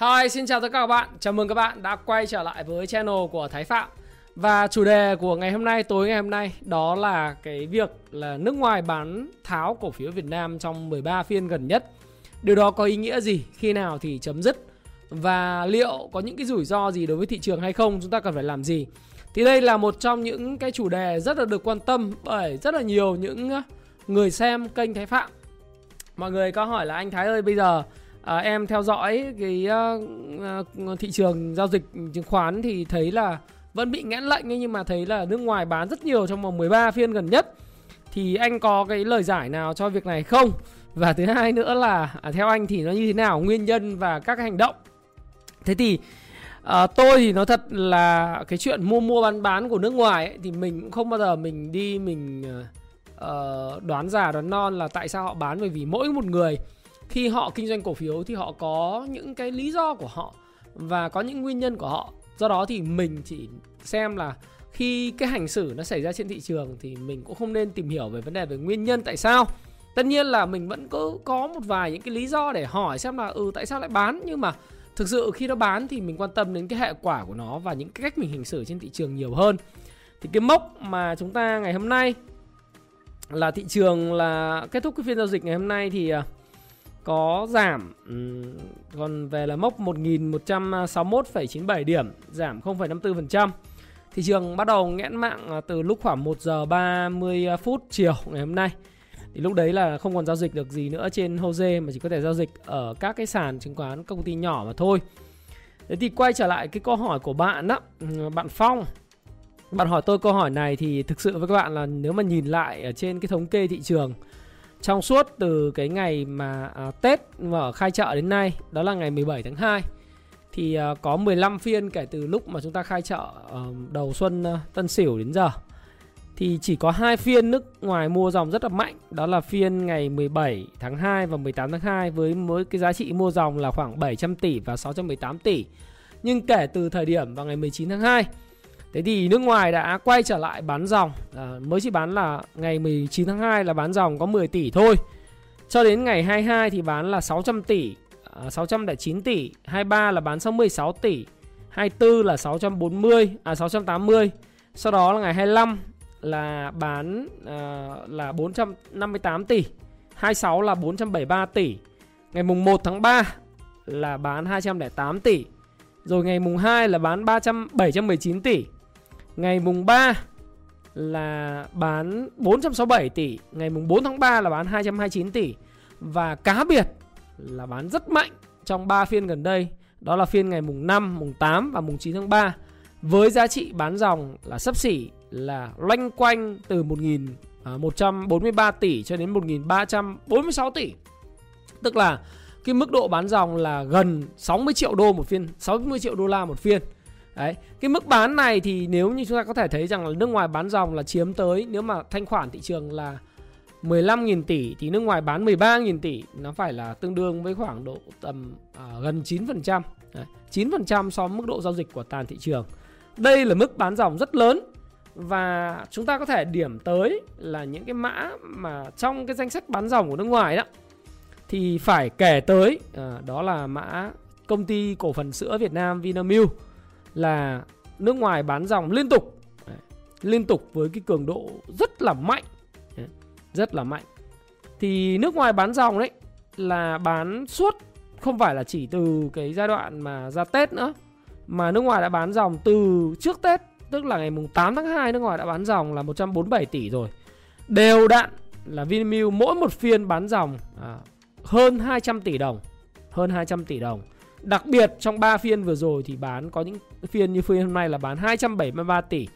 Hi, xin chào tất cả các bạn. Chào mừng các bạn đã quay trở lại với channel của Thái Phạm. Và chủ đề của ngày hôm nay, tối ngày hôm nay đó là cái việc là nước ngoài bán tháo cổ phiếu Việt Nam trong 13 phiên gần nhất. Điều đó có ý nghĩa gì? Khi nào thì chấm dứt? Và liệu có những cái rủi ro gì đối với thị trường hay không? Chúng ta cần phải làm gì? Thì đây là một trong những cái chủ đề rất là được quan tâm bởi rất là nhiều những người xem kênh Thái Phạm. Mọi người có hỏi là anh Thái ơi bây giờ à, em theo dõi cái uh, thị trường giao dịch chứng khoán thì thấy là vẫn bị nghẽn lệnh ấy, nhưng mà thấy là nước ngoài bán rất nhiều trong vòng 13 phiên gần nhất. Thì anh có cái lời giải nào cho việc này không? Và thứ hai nữa là à, theo anh thì nó như thế nào nguyên nhân và các hành động? Thế thì à, tôi thì nói thật là cái chuyện mua mua bán bán của nước ngoài ấy, thì mình cũng không bao giờ mình đi mình uh, đoán già đoán non là tại sao họ bán bởi vì mỗi một người khi họ kinh doanh cổ phiếu thì họ có những cái lý do của họ và có những nguyên nhân của họ. Do đó thì mình chỉ xem là khi cái hành xử nó xảy ra trên thị trường thì mình cũng không nên tìm hiểu về vấn đề về nguyên nhân tại sao. Tất nhiên là mình vẫn cứ có một vài những cái lý do để hỏi xem là ừ tại sao lại bán? Nhưng mà thực sự khi nó bán thì mình quan tâm đến cái hệ quả của nó và những cái cách mình hành xử trên thị trường nhiều hơn. Thì cái mốc mà chúng ta ngày hôm nay là thị trường là kết thúc cái phiên giao dịch ngày hôm nay thì uh, có giảm ừ, còn về là mốc 1161,97 điểm giảm 0,54% thị trường bắt đầu nghẽn mạng à, từ lúc khoảng 1 giờ 30 phút chiều ngày hôm nay. Thì lúc đấy là không còn giao dịch được gì nữa trên Hose mà chỉ có thể giao dịch ở các cái sàn chứng khoán công ty nhỏ mà thôi. Thế thì quay trở lại cái câu hỏi của bạn đó ừ, Bạn Phong. Bạn hỏi tôi câu hỏi này thì thực sự với các bạn là nếu mà nhìn lại ở trên cái thống kê thị trường trong suốt từ cái ngày mà à, Tết mở khai chợ đến nay đó là ngày 17 tháng 2 thì à, có 15 phiên kể từ lúc mà chúng ta khai chợ à, đầu xuân à, Tân Sửu đến giờ. Thì chỉ có hai phiên nước ngoài mua dòng rất là mạnh đó là phiên ngày 17 tháng 2 và 18 tháng 2 với mỗi cái giá trị mua dòng là khoảng 700 tỷ và 618 tỷ. Nhưng kể từ thời điểm vào ngày 19 tháng 2 Thế thì nước ngoài đã quay trở lại bán dòng. À, Mới chỉ bán là ngày 19 tháng 2 là bán dòng có 10 tỷ thôi. Cho đến ngày 22 thì bán là 600 tỷ à, 609 tỷ. 23 là bán 66 tỷ. 24 là 640 À 680 Sau đó là ngày 25 là bán à, là 458 tỷ. 26 là 473 tỷ. Ngày mùng 1 tháng 3 là bán 208 tỷ. Rồi ngày mùng 2 là bán 300, 719 tỷ. Ngày mùng 3 là bán 467 tỷ. Ngày mùng 4 tháng 3 là bán 229 tỷ. Và cá biệt là bán rất mạnh trong 3 phiên gần đây. Đó là phiên ngày mùng 5, mùng 8 và mùng 9 tháng 3 Với giá trị bán dòng là sấp xỉ là loanh quanh từ 1.143 à, tỷ cho đến 1.346 tỷ. Tức là cái mức độ bán dòng là gần 60 triệu đô một phiên 60 triệu đô la một phiên. Đấy, cái mức bán này thì nếu như chúng ta có thể thấy rằng là nước ngoài bán dòng là chiếm tới nếu mà thanh khoản thị trường là 15.000 tỷ thì nước ngoài bán 13.000 tỷ nó phải là tương đương với khoảng độ tầm à, gần 9%. Đấy, 9% so với mức độ giao dịch của toàn thị trường. Đây là mức bán dòng rất lớn và chúng ta có thể điểm tới là những cái mã mà trong cái danh sách bán dòng của nước ngoài đó thì phải kể tới à, đó là mã công ty cổ phần sữa Việt Nam Vinamilk là nước ngoài bán dòng liên tục. Liên tục với cái cường độ rất là mạnh. Rất là mạnh. Thì nước ngoài bán dòng đấy là bán suốt không phải là chỉ từ cái giai đoạn mà ra Tết nữa mà nước ngoài đã bán dòng từ trước Tết tức là ngày mùng 8 tháng 2 nước ngoài đã bán dòng là 147 tỷ rồi. Đều đặn là Vinamilk mỗi một phiên bán dòng à, hơn 200 tỷ đồng hơn 200 tỷ đồng. Đặc biệt trong 3 phiên vừa rồi thì bán có những phiên như phiên hôm nay là bán 273 tỷ.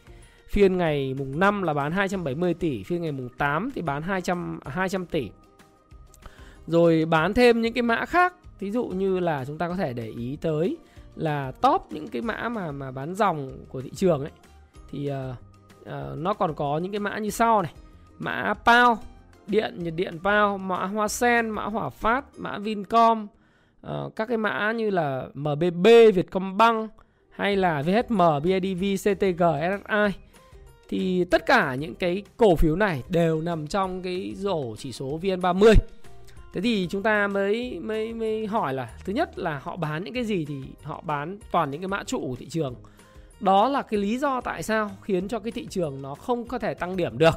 Phiên ngày mùng 5 là bán 270 tỷ, phiên ngày mùng 8 thì bán 200 200 tỷ. Rồi bán thêm những cái mã khác Ví dụ như là chúng ta có thể để ý tới là top những cái mã mà mà bán dòng của thị trường ấy thì uh, uh, nó còn có những cái mã như sau này. Mã PAO, điện nhiệt điện PAO, mã Hoa Sen, mã hỏa Phát, mã Vincom, uh, các cái mã như là MBB, Vietcombank hay là VHM, BIDV, CTG, SSI thì tất cả những cái cổ phiếu này đều nằm trong cái rổ chỉ số VN30. Thế thì chúng ta mới mới mới hỏi là thứ nhất là họ bán những cái gì thì họ bán toàn những cái mã trụ của thị trường. Đó là cái lý do tại sao khiến cho cái thị trường nó không có thể tăng điểm được.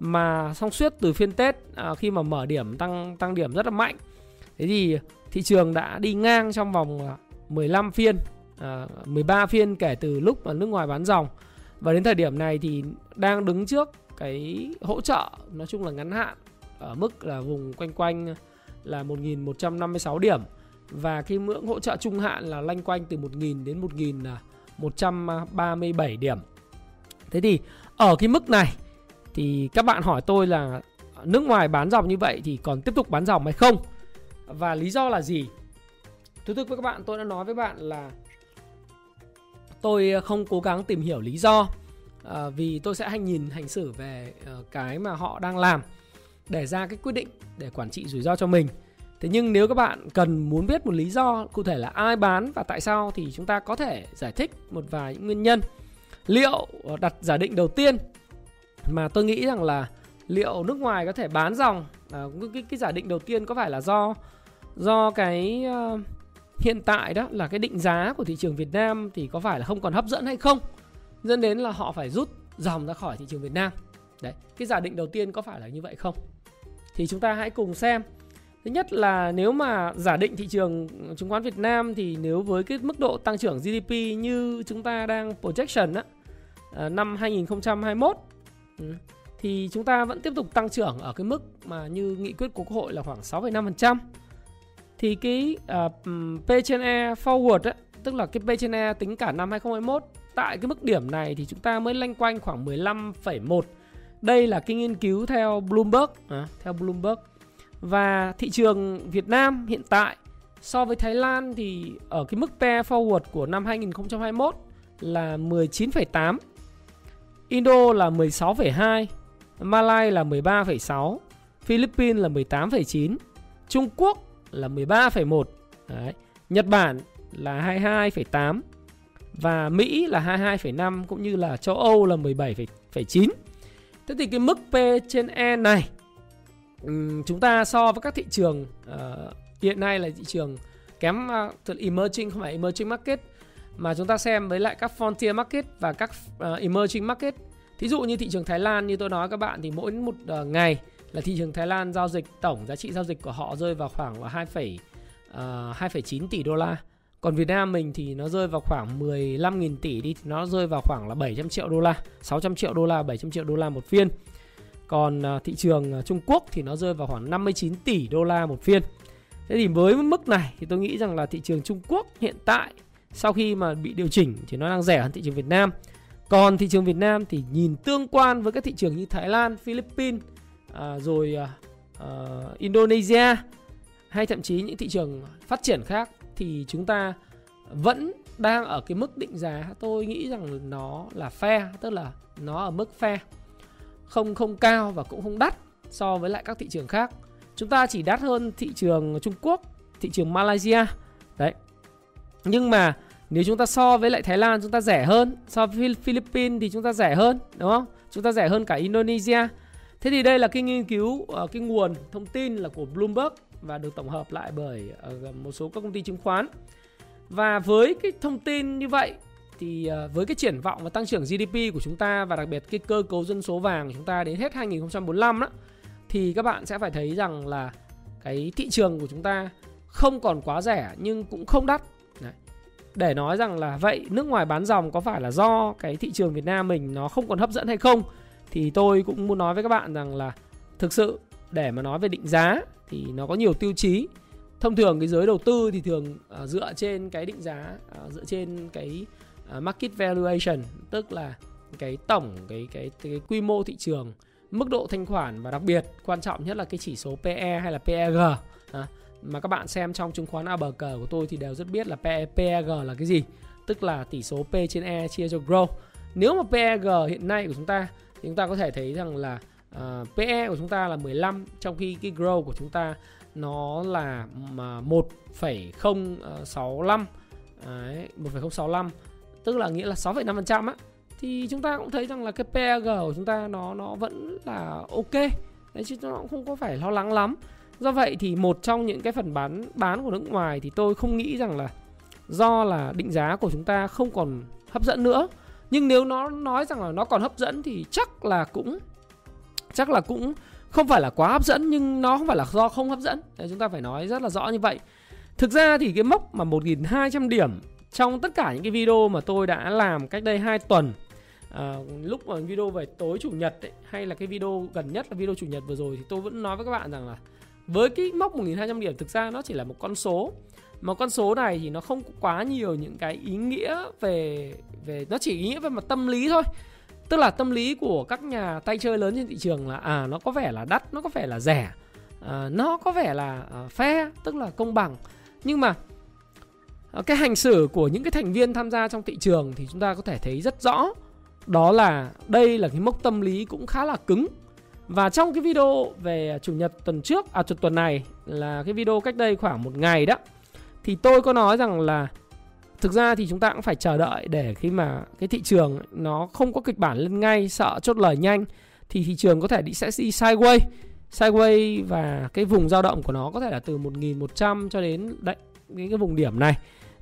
Mà song suốt từ phiên Tết à, khi mà mở điểm tăng tăng điểm rất là mạnh. Thế thì thị trường đã đi ngang trong vòng à, 15 phiên, à, 13 phiên kể từ lúc mà nước ngoài bán dòng và đến thời điểm này thì đang đứng trước cái hỗ trợ nói chung là ngắn hạn ở mức là vùng quanh quanh là 1.156 điểm và cái ngưỡng hỗ trợ trung hạn là lanh quanh từ 1.000 đến 1.137 điểm. Thế thì ở cái mức này thì các bạn hỏi tôi là nước ngoài bán dòng như vậy thì còn tiếp tục bán dòng hay không? Và lý do là gì? Thú thực với các bạn tôi đã nói với bạn là tôi ờ, không cố gắng tìm hiểu lý do à, vì tôi sẽ hành nhìn hành xử về uh, cái mà họ đang làm để ra cái quyết định để quản trị rủi ro cho mình thế nhưng nếu các bạn cần muốn biết một lý do cụ thể là ai bán và tại sao thì chúng ta có thể giải thích một vài những nguyên nhân liệu đặt giả định đầu tiên mà tôi nghĩ rằng là liệu nước ngoài có thể bán dòng à, cái, cái giả định đầu tiên có phải là do do cái uh, hiện tại đó là cái định giá của thị trường Việt Nam thì có phải là không còn hấp dẫn hay không? Dẫn đến là họ phải rút dòng ra khỏi thị trường Việt Nam. Đấy cái giả định đầu tiên có phải là như vậy không? Thì chúng ta hãy cùng xem. Thứ nhất là nếu mà giả định thị trường chứng khoán Việt Nam thì nếu với cái mức độ tăng trưởng GDP như chúng ta đang projection á ờ, năm 2021 ừ, thì chúng ta vẫn tiếp tục tăng trưởng ở cái mức mà như nghị quyết của Quốc hội là khoảng 6,5% thì cái uh, P trên E forward ấy, tức là cái P trên E tính cả năm 2021 tại cái mức điểm này thì chúng ta mới lanh quanh khoảng 15,1 đây là cái nghiên cứu theo Bloomberg à, theo Bloomberg. Và thị trường Việt Nam hiện tại so với Thái Lan thì ở cái mức PE forward của năm 2021 là 19,8 Indo là 16,2 Malai là 13,6 Philippines là 18,9 Trung Quốc là 13,1 Đấy. Nhật Bản là 22,8 và Mỹ là 22,5 cũng như là châu Âu là 17,9. Thế thì cái mức P trên E này chúng ta so với các thị trường uh, hiện nay là thị trường kém uh, emerging không phải emerging market mà chúng ta xem với lại các frontier market và các uh, emerging market. Thí dụ như thị trường Thái Lan như tôi nói các bạn thì mỗi một ờ, ngày là thị trường Thái Lan giao dịch tổng giá trị giao dịch của họ rơi vào khoảng là 2, uh, 2,9 tỷ đô la. Còn Việt Nam mình thì nó rơi vào khoảng 15.000 tỷ đi thì nó rơi vào khoảng là 700 triệu đô la, 600 triệu đô la, 700 triệu đô la một phiên. Còn ờ, thị trường ờ, Trung Quốc thì nó rơi vào khoảng 59 tỷ đô la một phiên. Thế thì với mức này thì tôi nghĩ rằng là thị trường Trung Quốc hiện tại sau khi mà bị điều chỉnh thì nó đang rẻ hơn thị trường Việt Nam. Còn thị trường Việt Nam thì nhìn tương quan với các thị trường như Thái Lan, Philippines à, rồi à, à, Indonesia hay thậm chí những thị trường phát triển khác thì chúng ta vẫn đang ở cái mức định giá. Tôi nghĩ rằng nó là fair tức là nó ở mức fair. Không không cao và cũng không đắt so với lại các thị trường khác. Chúng ta chỉ đắt hơn thị trường Trung Quốc thị trường Malaysia. Đấy. Nhưng mà nếu chúng ta so với lại Thái Lan chúng ta rẻ hơn, so với Philippines thì chúng ta rẻ hơn, đúng không chúng ta rẻ hơn cả Indonesia Thế thì đây là cái nghiên cứu ờ, cái nguồn thông tin là của Bloomberg và được tổng hợp lại bởi ờ, một số các công ty chứng khoán. Và với cái thông tin như vậy thì ờ, với cái triển vọng và tăng trưởng GDP của chúng ta và đặc biệt cái cơ cấu dân số vàng của chúng ta đến hết 2045 đó thì các bạn sẽ phải thấy rằng là cái thị trường của chúng ta không còn quá rẻ nhưng cũng không đắt. Để nói rằng là vậy nước ngoài bán dòng có phải là do cái thị trường Việt Nam mình nó không còn hấp dẫn hay không? thì tôi cũng muốn nói với các bạn rằng là thực sự để mà nói về định giá thì nó có nhiều tiêu chí thông thường cái giới đầu tư thì thường uh, dựa trên cái định giá uh, dựa trên cái uh, market valuation tức là cái tổng cái, cái cái quy mô thị trường mức độ thanh khoản và đặc biệt quan trọng nhất là cái chỉ số PE hay là PEG à, mà các bạn xem trong chứng khoán ABC của tôi thì đều rất biết là PEG là cái gì tức là tỷ số P trên E chia cho grow nếu mà PEG hiện nay của chúng ta thì chúng ta có thể thấy rằng là ờ, uh, PE của chúng ta là 15 trong khi cái grow của chúng ta nó là 1,065 Đấy, 1,065 tức là nghĩa là 6,5% á. Thì chúng ta cũng thấy rằng là cái PEG của chúng ta nó nó vẫn là ok. Đấy chứ nó cũng không có phải lo lắng lắm do vậy thì một trong những cái phần bán bán của nước ngoài thì tôi không nghĩ rằng là do là định giá của chúng ta không còn hấp dẫn nữa. Nhưng nếu nó nói rằng là nó còn hấp dẫn thì chắc là cũng chắc là cũng không phải là quá hấp dẫn nhưng nó không phải là do không hấp dẫn. Đấy, chúng ta phải nói rất là rõ như vậy. Thực ra thì cái mốc mà 1.200 điểm trong tất cả những cái video mà tôi đã làm cách đây 2 tuần à, lúc mà video về tối chủ nhật ấy, hay là cái video gần nhất là video chủ nhật vừa rồi thì tôi vẫn nói với các bạn rằng là với cái mốc 1.200 điểm thực ra nó chỉ là một con số. Mà con số này thì nó không quá nhiều những cái ý nghĩa về về nó chỉ ý nghĩa về mặt tâm lý thôi. Tức là tâm lý của các nhà tay chơi lớn trên thị trường là à nó có vẻ là đắt nó có vẻ là rẻ à, nó có vẻ là à, fair tức là công bằng. Nhưng mà à, cái hành xử của những cái thành viên tham gia trong thị trường thì chúng ta có thể thấy rất rõ. Đó là đây là cái mốc tâm lý cũng khá là cứng và trong cái video về chủ nhật tuần trước à tuần này là cái video cách đây khoảng một ngày đó thì tôi có nói rằng là thực ra thì chúng ta cũng phải chờ đợi để khi mà cái thị trường nó không có kịch bản lên ngay sợ chốt lời nhanh thì thị trường có thể đi sẽ đi sideways. Sideways và cái vùng dao động của nó có thể là từ 1100 cho đến đấy cái, cái vùng điểm này.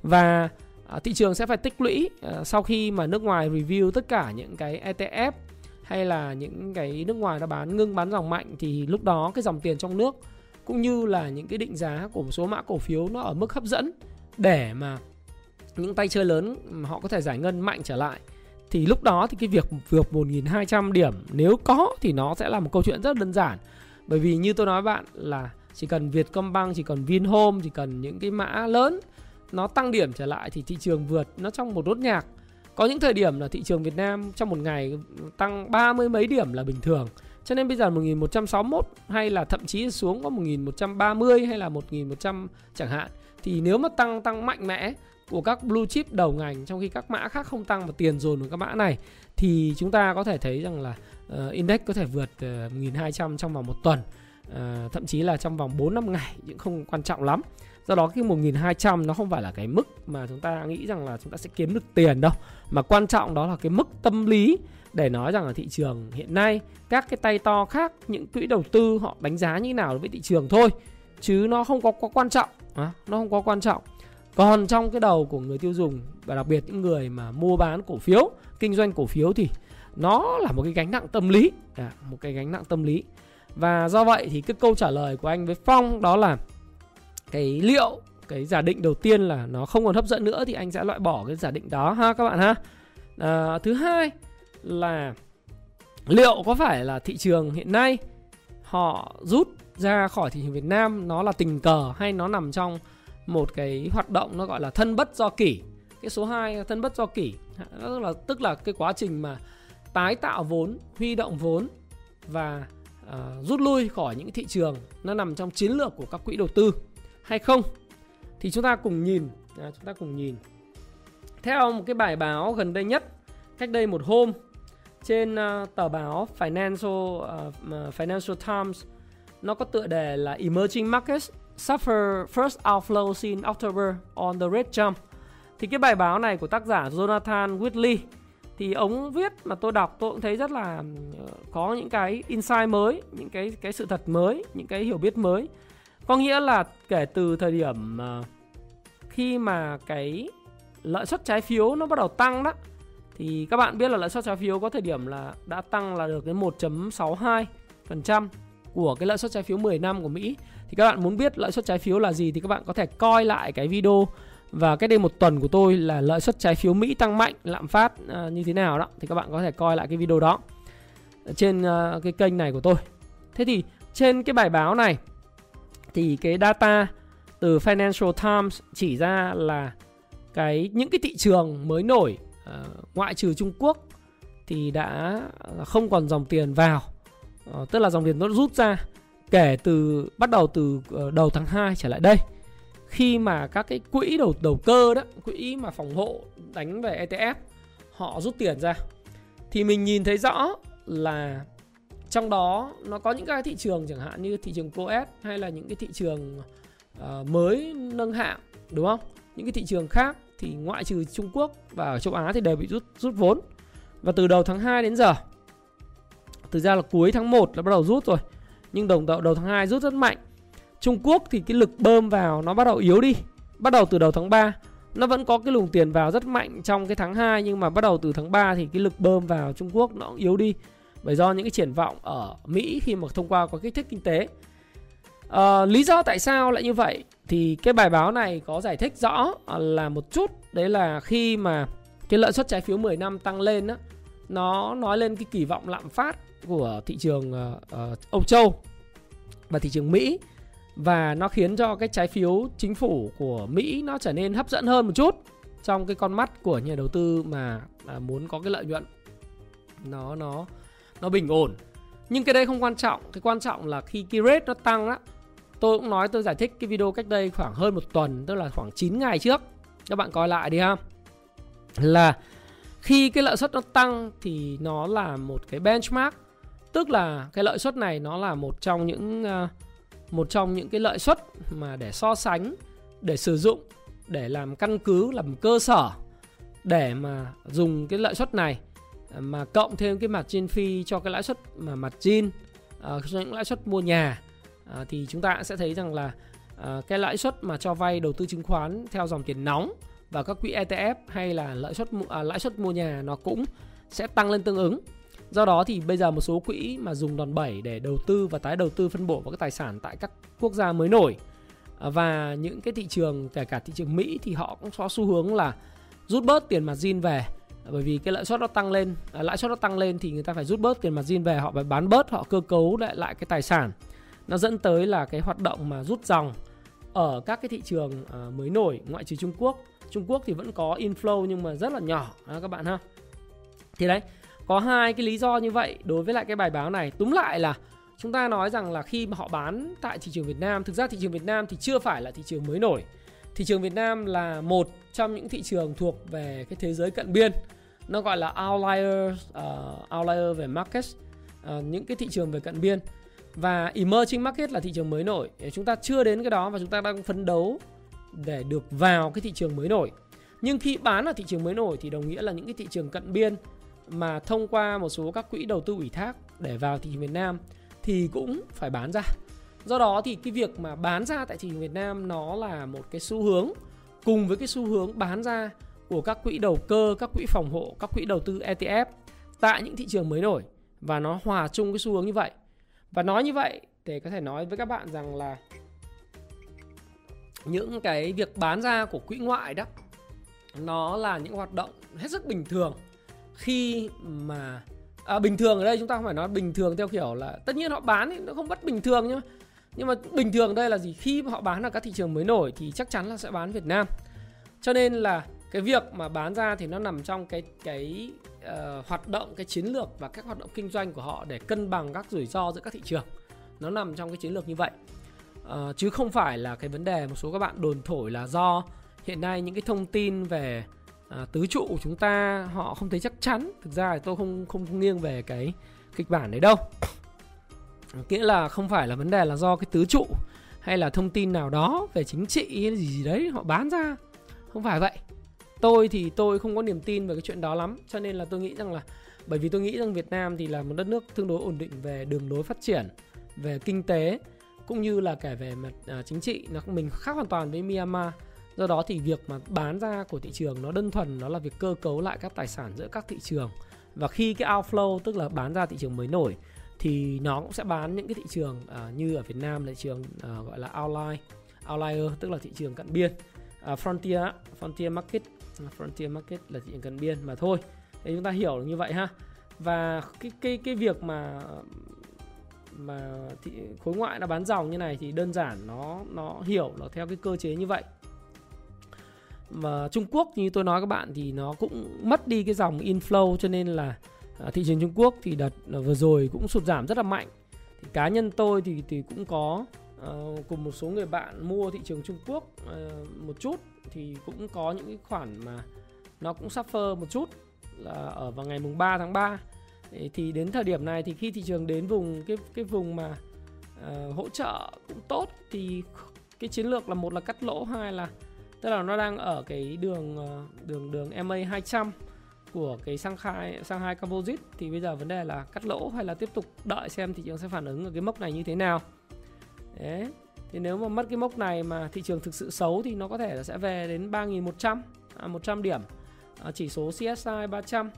Và à, thị trường sẽ phải tích lũy à, sau khi mà nước ngoài review tất cả những cái ETF hay là những cái nước ngoài nó bán, ngưng bán dòng mạnh thì lúc đó cái dòng tiền trong nước cũng như là những cái định giá của một số mã cổ phiếu nó ở mức hấp dẫn để mà những tay chơi lớn họ có thể giải ngân mạnh trở lại. Thì lúc đó thì cái việc vượt 1.200 điểm nếu có thì nó sẽ là một câu chuyện rất đơn giản. Bởi vì như tôi nói bạn là chỉ cần Vietcombank, chỉ cần Vinhome, chỉ cần những cái mã lớn nó tăng điểm trở lại thì thị trường vượt, nó trong một đốt nhạc có những thời điểm là thị trường Việt Nam trong một ngày tăng ba mươi mấy điểm là bình thường. Cho nên bây giờ 1161 hay là thậm chí xuống có 1130 hay là 1100 chẳng hạn thì nếu mà tăng tăng mạnh mẽ của các blue chip đầu ngành trong khi các mã khác không tăng và tiền dồn vào các mã này thì chúng ta có thể thấy rằng là uh, index có thể vượt ờ, uh, 1200 trong vòng một tuần. Uh, thậm chí là trong vòng 4 năm ngày cũng không quan trọng lắm. Do đó cái 1200 nó không phải là cái mức mà chúng ta nghĩ rằng là chúng ta sẽ kiếm được tiền đâu, mà quan trọng đó là cái mức tâm lý để nói rằng là thị trường hiện nay các cái tay to khác những quỹ đầu tư họ đánh giá như nào đối với thị trường thôi chứ nó không có quá quan trọng à, nó không có quan trọng. Còn trong cái đầu của người tiêu dùng và đặc biệt những người mà mua bán cổ phiếu kinh doanh cổ phiếu thì nó là một cái gánh nặng tâm lý à, một cái gánh nặng tâm lý. Và do vậy thì cái câu trả lời của anh với phong đó là cái liệu cái giả định đầu tiên là nó không còn hấp dẫn nữa thì anh sẽ loại bỏ cái giả định đó ha các bạn ha. À, thứ hai là liệu có phải là thị trường hiện nay họ rút ra khỏi thị trường Việt Nam nó là tình cờ hay nó nằm trong một cái hoạt động nó gọi là thân bất do kỷ? Cái số 2 thân bất do kỷ tức là tức là cái quá trình mà tái tạo vốn huy động vốn và uh, rút lui khỏi những thị trường nó nằm trong chiến lược của các quỹ đầu tư hay không? Thì chúng ta cùng nhìn à, chúng ta cùng nhìn theo một cái bài báo gần đây nhất cách đây một hôm trên uh, tờ báo Financial uh, Financial Times nó có tựa đề là Emerging Markets Suffer First Outflow in October on the Red Jump. Thì cái bài báo này của tác giả Jonathan Whitley thì ông viết mà tôi đọc tôi cũng thấy rất là ờ, có những cái insight mới, những cái cái sự thật mới, những cái hiểu biết mới. Có nghĩa là kể từ thời điểm ờ, khi mà cái lợi suất trái phiếu nó bắt đầu tăng đó, thì các bạn biết là lợi suất trái phiếu có thời điểm là đã tăng là được đến 1.62% của cái lợi suất trái phiếu 10 năm của Mỹ thì các bạn muốn biết lợi suất trái phiếu là gì thì các bạn có thể coi lại cái video và cách đây một tuần của tôi là lợi suất trái phiếu Mỹ tăng mạnh, lạm phát ờ, như thế nào đó, thì các bạn có thể coi lại cái video đó trên ờ, cái kênh này của tôi. Thế thì trên cái bài báo này thì cái data từ Financial Times chỉ ra là cái những cái thị trường mới nổi uh, ngoại trừ Trung Quốc thì đã không còn dòng tiền vào. Uh, tức là dòng tiền nó rút ra kể từ bắt đầu từ uh, đầu tháng 2 trở lại đây. Khi mà các cái quỹ đầu đầu cơ đó quỹ mà phòng hộ đánh về ETF họ rút tiền ra. Thì mình nhìn thấy rõ là trong đó nó có những cái thị trường chẳng hạn như thị trường COS hay là những cái thị trường uh, mới nâng hạng đúng không? Những cái thị trường khác thì ngoại trừ Trung Quốc và ở châu Á thì đều bị rút rút vốn. Và từ đầu tháng 2 đến giờ thực ra là cuối tháng 1 là bắt đầu rút rồi nhưng đầu đầu, đầu tháng 2 rút rất mạnh. Trung Quốc thì cái lực bơm vào nó bắt đầu yếu đi. Bắt đầu từ đầu tháng 3 nó vẫn có cái luồng tiền vào rất mạnh trong cái tháng 2 nhưng mà bắt đầu từ tháng 3 thì cái lực bơm vào Trung Quốc nó cũng yếu đi bởi do những cái triển vọng ở Mỹ khi mà thông qua có kích thích kinh tế. À, lý do tại sao lại như vậy thì cái bài báo này có giải thích rõ à, là một chút. Đấy là khi mà cái lợi suất trái phiếu 10 năm tăng lên đó, nó nói lên cái kỳ vọng lạm phát của thị trường uh, uh, Âu Châu và thị trường Mỹ. Và nó khiến cho cái trái phiếu chính phủ của Mỹ nó trở nên hấp dẫn hơn một chút trong cái con mắt của nhà đầu tư mà, mà muốn có cái lợi nhuận. Nó nó nó bình ổn. Nhưng cái đây không quan trọng, cái quan trọng là khi cái rate nó tăng á, tôi cũng nói tôi giải thích cái video cách đây khoảng hơn một tuần, tức là khoảng 9 ngày trước. Các bạn coi lại đi ha. Là khi cái lợi suất nó tăng thì nó là một cái benchmark. Tức là cái lợi suất này nó là một trong những à, một trong những cái lợi suất mà để so sánh, để sử dụng, để làm căn cứ, làm cơ sở để mà dùng cái lợi suất này. Ờ, mà cộng thêm cái mặt trên phi cho cái lãi suất mà mặt uh, cho những lãi suất mua nhà uh, thì chúng ta sẽ thấy rằng là uh, cái lãi suất mà cho vay đầu tư chứng khoán theo dòng tiền nóng và các quỹ ETF hay là lãi suất uh, lãi suất mua nhà nó cũng sẽ tăng lên tương ứng. Do đó thì bây giờ một số quỹ mà dùng đòn bẩy để đầu tư và tái đầu tư phân bổ vào các tài sản tại các quốc gia mới nổi và những cái thị trường kể cả thị trường Mỹ thì họ cũng có xu hướng là rút bớt tiền mặt zin về bởi vì cái lãi suất nó tăng lên à, lãi suất nó tăng lên thì người ta phải rút bớt tiền margin về họ phải bán bớt họ cơ cấu lại lại cái tài sản. Nó dẫn tới là cái hoạt động mà rút dòng ở các cái thị trường à, mới nổi ngoại trừ Trung Quốc. Trung Quốc thì vẫn có inflow nhưng mà rất là nhỏ à, các bạn ha. Thì đấy có hai cái lý do như vậy đối với lại cái bài báo này. Túm lại là chúng ta nói rằng là khi mà họ bán tại thị trường Việt Nam thực ra thị trường Việt Nam thì chưa phải là thị trường mới nổi. Thị trường Việt Nam là một trong những thị trường thuộc về cái thế giới cận biên nó gọi là outlier uh, ờ, outlier về market uh, ờ, những cái thị trường về cận biên. Và emerging market là thị trường mới nổi. Chúng ta chưa đến cái đó và chúng ta đang phấn đấu để được vào cái thị trường mới nổi. Nhưng khi bán ở thị trường mới nổi thì đồng nghĩa là những cái thị trường cận biên mà thông qua một số các quỹ đầu tư ủy thác để vào thị trường Việt Nam thì cũng phải bán ra. Do đó thì cái việc mà bán ra tại thị trường Việt Nam nó là một cái xu hướng cùng với cái xu hướng bán ra của các quỹ đầu cơ, các quỹ phòng hộ, các quỹ đầu tư ETF tại những thị trường mới nổi. Và nó hòa chung cái xu hướng như vậy. Và nói như vậy thì có thể nói với các bạn rằng là những cái việc bán ra của quỹ ngoại đó nó là những hoạt động hết sức bình thường. Khi mà à, bình thường ở đây chúng ta không phải nói bình thường theo kiểu là tất nhiên họ bán thì nó không bất bình thường nhưng mà nhưng mà bình thường đây là gì? Khi họ bán ở các thị trường mới nổi thì chắc chắn là sẽ bán Việt Nam. Cho nên là cái việc mà bán ra thì nó nằm trong cái cái uh, hoạt động cái chiến lược và các hoạt động kinh doanh của họ để cân bằng các rủi ro giữa các thị trường. Nó nằm trong cái chiến lược như vậy. Uh, chứ không phải là cái vấn đề một số các bạn đồn thổi là do hiện nay những cái thông tin về uh, tứ trụ của chúng ta họ không thấy chắc chắn. Thực ra thì tôi không không nghiêng về cái kịch bản đấy đâu. Nghĩa là không phải là vấn đề là do cái tứ trụ hay là thông tin nào đó về chính trị hay gì gì đấy họ bán ra. Không phải vậy tôi thì tôi không có niềm tin về cái chuyện đó lắm cho nên là tôi nghĩ rằng là bởi vì tôi nghĩ rằng Việt Nam thì là một đất nước tương đối ổn định về đường lối phát triển về kinh tế cũng như là kể về mặt à, chính trị. Nó mình khác hoàn toàn với Myanmar. Do đó thì việc mà bán ra của thị trường nó đơn thuần nó là việc cơ cấu lại các tài sản giữa các thị trường. Và khi cái outflow tức là bán ra thị trường mới nổi thì nó cũng sẽ bán những cái thị trường à, như ở Việt Nam là thị trường à, gọi là outlier outlier tức là thị trường cận biên. À, frontier frontier market frontier market là thị trường cận biên mà thôi. Để chúng ta hiểu như vậy ha. Và cái cái cái việc mà mà thị, khối ngoại nó bán dòng như này thì đơn giản nó nó hiểu là theo cái cơ chế như vậy. Mà Trung Quốc như tôi nói các bạn thì nó cũng mất đi cái dòng inflow cho nên là à, thị trường Trung Quốc thì đợt à, vừa rồi cũng sụt giảm rất là mạnh. Thì cá nhân tôi thì thì cũng có uh, cùng một số người bạn mua thị trường Trung Quốc uh, một chút thì cũng có những cái khoản mà nó cũng suffer một chút là ở vào ngày mùng 3 tháng 3 thì đến thời điểm này thì khi thị trường đến vùng cái cái vùng mà uh, hỗ trợ cũng tốt thì cái chiến lược là một là cắt lỗ hai là tức là nó đang ở cái đường đường đường MA 200 của cái sang khai sang hai composite. Thì bây giờ vấn đề là cắt lỗ hay là tiếp tục đợi xem thị trường sẽ phản ứng ở cái mốc này như thế nào đấy. Thì nếu mà mất cái mốc này mà thị trường thực sự xấu thì nó có thể là sẽ về đến 3.100 à, 100 điểm. À, chỉ số CSI 300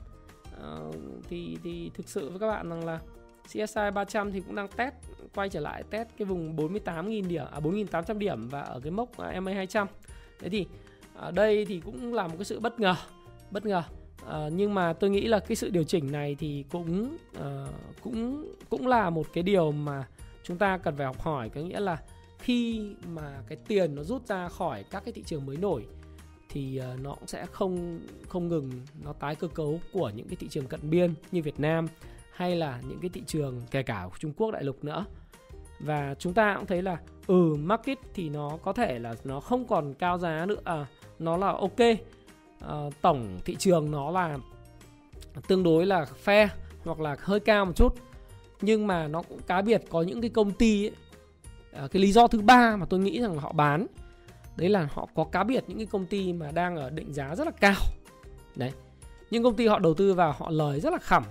à, thì thì thực sự với các bạn rằng là CSI 300 thì cũng đang test quay trở lại test cái vùng 48.000 điểm à 4.800 điểm và ở cái mốc à, MA 200 thế thì ở đây thì cũng là một cái sự bất ngờ bất ngờ. À, nhưng mà tôi nghĩ là cái sự điều chỉnh này thì cũng à, cũng cũng là một cái điều mà chúng ta cần phải học hỏi có nghĩa là khi mà cái tiền nó rút ra khỏi các cái thị trường mới nổi thì ờ, nó cũng sẽ không không ngừng nó tái cơ cấu của những cái thị trường cận biên như Việt Nam hay là những cái thị trường kể cả Trung Quốc đại lục nữa. Và chúng ta cũng thấy là ừ market thì nó có thể là nó không còn cao giá nữa à, nó là ok. À, tổng thị trường nó là tương đối là fair hoặc là hơi cao một chút nhưng mà nó cũng cá biệt có những cái công ty ấy, à, cái lý do thứ ba mà tôi nghĩ rằng họ bán đấy là họ có cá biệt những cái công ty mà đang ở định giá rất là cao. Đấy. Nhưng công ty họ đầu tư vào họ lời rất là khẩm.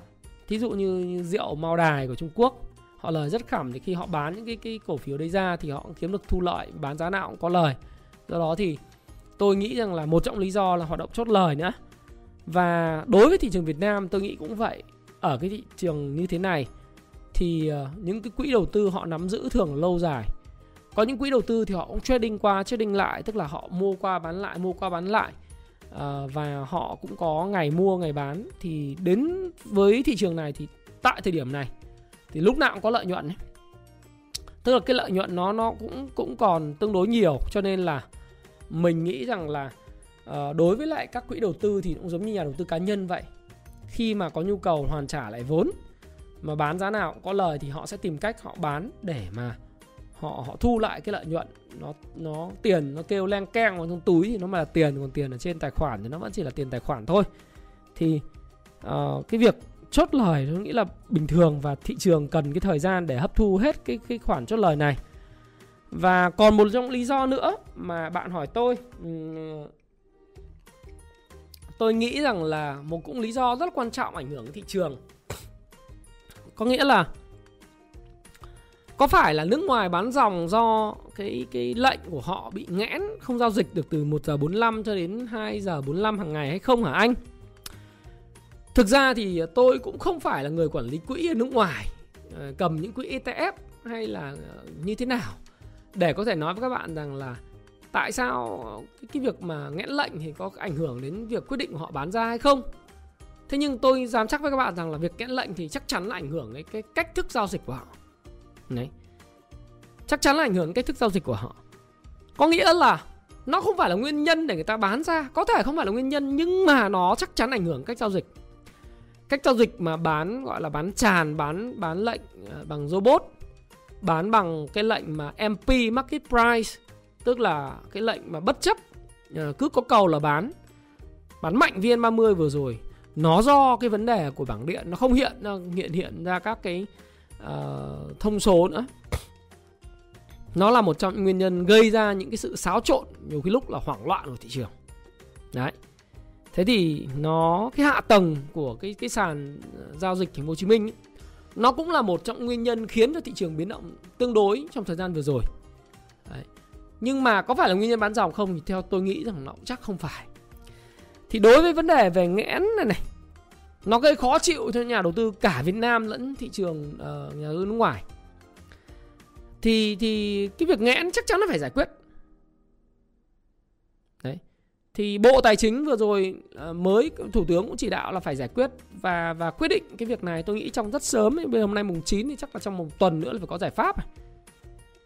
Thí dụ như, như rượu mao đài của trung quốc họ lời rất khẩm thì khi họ bán những cái cái cổ phiếu đấy ra thì họ cũng kiếm được thu lợi bán giá nào cũng có lời. Do đó thì tôi nghĩ rằng là một trong lý do là hoạt động chốt lời nữa. Và đối với thị trường Việt Nam tôi nghĩ cũng vậy. Ở cái thị trường như thế này thì ờ, những cái quỹ đầu tư họ nắm giữ thường lâu dài. Có những quỹ đầu tư thì họ cũng trading qua, trading lại, tức là họ mua qua bán lại, mua qua bán lại. Ờ, và họ cũng có ngày mua, ngày bán. Thì đến với thị trường này thì tại thời điểm này thì lúc nào cũng có lợi nhuận ấy. tức là cái lợi nhuận nó nó cũng cũng còn tương đối nhiều. Cho nên là mình nghĩ rằng là ờ, đối với lại các quỹ đầu tư thì cũng giống như nhà đầu tư cá nhân vậy. Khi mà có nhu cầu hoàn trả lại vốn mà bán giá nào cũng có lời thì họ sẽ tìm cách họ bán để mà họ họ thu lại cái lợi nhuận. Nó nó tiền nó kêu len keng vào trong túi thì nó mà là tiền còn tiền ở trên tài khoản thì nó vẫn chỉ là tiền tài khoản thôi. Thì uh, cái việc chốt lời tôi nghĩ là bình thường và thị trường cần cái thời gian để hấp thu hết cái cái khoản chốt lời này. Và còn một trong lý do nữa mà bạn hỏi tôi ờ, tôi nghĩ rằng là một cũng lý do rất quan trọng ảnh hưởng đến thị trường có nghĩa là có phải là nước ngoài bán dòng do cái cái lệnh của họ bị nghẽn không giao dịch được từ 1 giờ 45 cho đến 2 giờ 45 hàng ngày hay không hả anh? Thực ra thì tôi cũng không phải là người quản lý quỹ ở nước ngoài ờ, cầm những quỹ ETF hay là ờ, như thế nào để có thể nói với các bạn rằng là tại sao cái, cái việc mà nghẽn lệnh thì có ảnh hưởng đến việc quyết định của họ bán ra hay không. Thế nhưng tôi dám chắc với các bạn rằng là việc kẽn lệnh thì chắc chắn là ảnh hưởng đến cái cách thức giao dịch của họ. Đấy. Chắc chắn là ảnh hưởng đến cách thức giao dịch của họ. Có nghĩa là nó không phải là nguyên nhân để người ta bán ra, có thể không phải là nguyên nhân nhưng mà nó chắc chắn ảnh hưởng cách giao dịch cách giao dịch mà bán gọi là bán tràn bán bán lệnh ờ, bằng robot bán bằng cái lệnh mà MP market price tức là cái lệnh mà bất chấp ờ, cứ có cầu là bán bán mạnh VN30 vừa rồi nó do cái vấn đề của bảng điện nó không hiện hiện hiện ra các cái uh, thông số nữa. Nó là một trong những nguyên nhân gây ra những cái sự xáo trộn nhiều khi lúc là hoảng loạn của thị trường. Đấy. Thế thì nó cái hạ tầng của cái cái sàn giao dịch thành phố Hồ Chí Minh ấy, nó cũng là một trong nguyên nhân khiến cho thị trường biến động tương đối trong thời gian vừa rồi. Đấy. nhưng mà có phải là nguyên nhân bán dòng không thì theo tôi nghĩ rằng nó cũng chắc không phải thì đối với vấn đề về nghẽn này này nó gây khó chịu cho nhà đầu tư cả Việt Nam lẫn thị trường uh, nhà đầu tư nước ngoài. Thì thì cái việc nghẽn chắc chắn nó phải giải quyết. Đấy. Thì bộ tài chính vừa rồi uh, mới thủ tướng cũng chỉ đạo là phải giải quyết và và quyết định cái việc này. Tôi nghĩ trong rất sớm bây giờ hôm nay mùng 9 thì chắc là trong một tuần nữa là phải có giải pháp